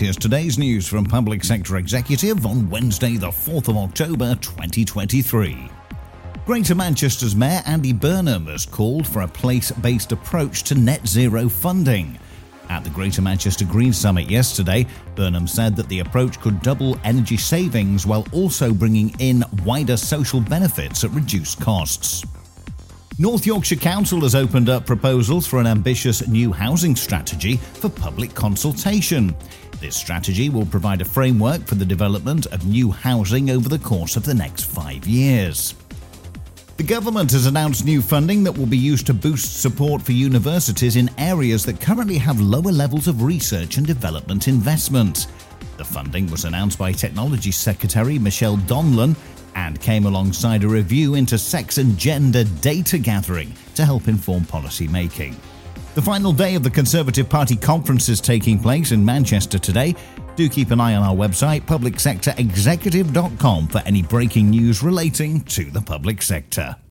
here's today's news from Public Sector Executive on Wednesday, the 4th of October 2023. Greater Manchester's Mayor Andy Burnham has called for a place based approach to net zero funding. At the Greater Manchester Green Summit yesterday, Burnham said that the approach could double energy savings while also bringing in wider social benefits at reduced costs. North Yorkshire Council has opened up proposals for an ambitious new housing strategy for public consultation. This strategy will provide a framework for the development of new housing over the course of the next five years. The government has announced new funding that will be used to boost support for universities in areas that currently have lower levels of research and development investment. The funding was announced by Technology Secretary Michelle Donelan and came alongside a review into sex and gender data gathering to help inform policy making. The final day of the Conservative Party conference is taking place in Manchester today. Do keep an eye on our website, publicsectorexecutive.com, for any breaking news relating to the public sector.